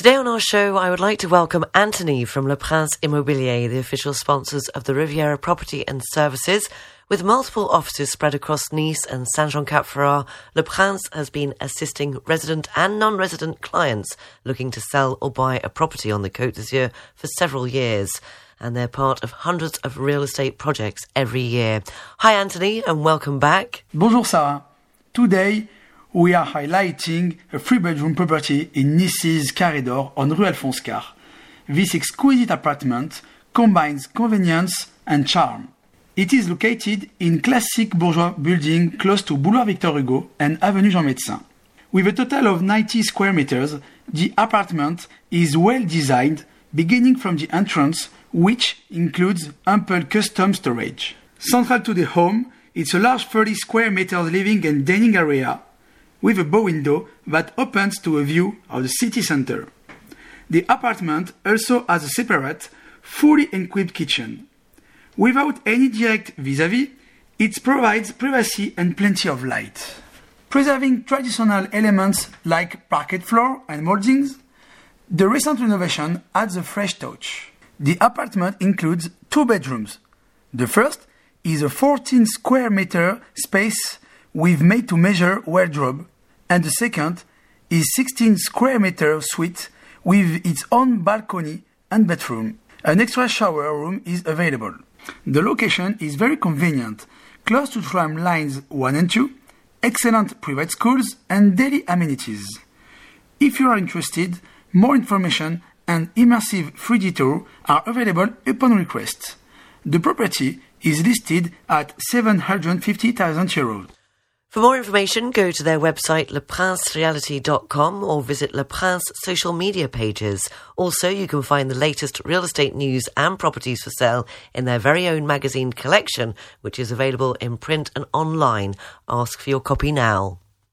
Today on our show, I would like to welcome Anthony from Le Prince Immobilier, the official sponsors of the Riviera Property and Services. With multiple offices spread across Nice and Saint-Jean-Cap-Ferrat, Le Prince has been assisting resident and non-resident clients looking to sell or buy a property on the Côte d'Azur for several years. And they're part of hundreds of real estate projects every year. Hi, Anthony, and welcome back. Bonjour, Sarah. Today, we are highlighting a three-bedroom property in Nice's Carré d'Or on Rue Alphonse Karr. This exquisite apartment combines convenience and charm. It is located in classic bourgeois building close to Boulevard Victor Hugo and Avenue Jean Médecin. With a total of 90 square meters, the apartment is well designed, beginning from the entrance, which includes ample custom storage. Central to the home, it's a large 30 square meters living and dining area with a bow window that opens to a view of the city center. The apartment also has a separate, fully equipped kitchen. Without any direct vis-a-vis, it provides privacy and plenty of light. Preserving traditional elements like parquet floor and moldings, the recent renovation adds a fresh touch. The apartment includes two bedrooms. The first is a 14 square meter space with made to measure wardrobe, and the second is 16 square meter suite with its own balcony and bedroom. An extra shower room is available. The location is very convenient, close to tram lines 1 and 2, excellent private schools, and daily amenities. If you are interested, more information and immersive 3D tour are available upon request. The property is listed at 750,000 euros. For more information, go to their website leprincereality.com or visit Le Prince social media pages. Also, you can find the latest real estate news and properties for sale in their very own magazine collection, which is available in print and online. Ask for your copy now.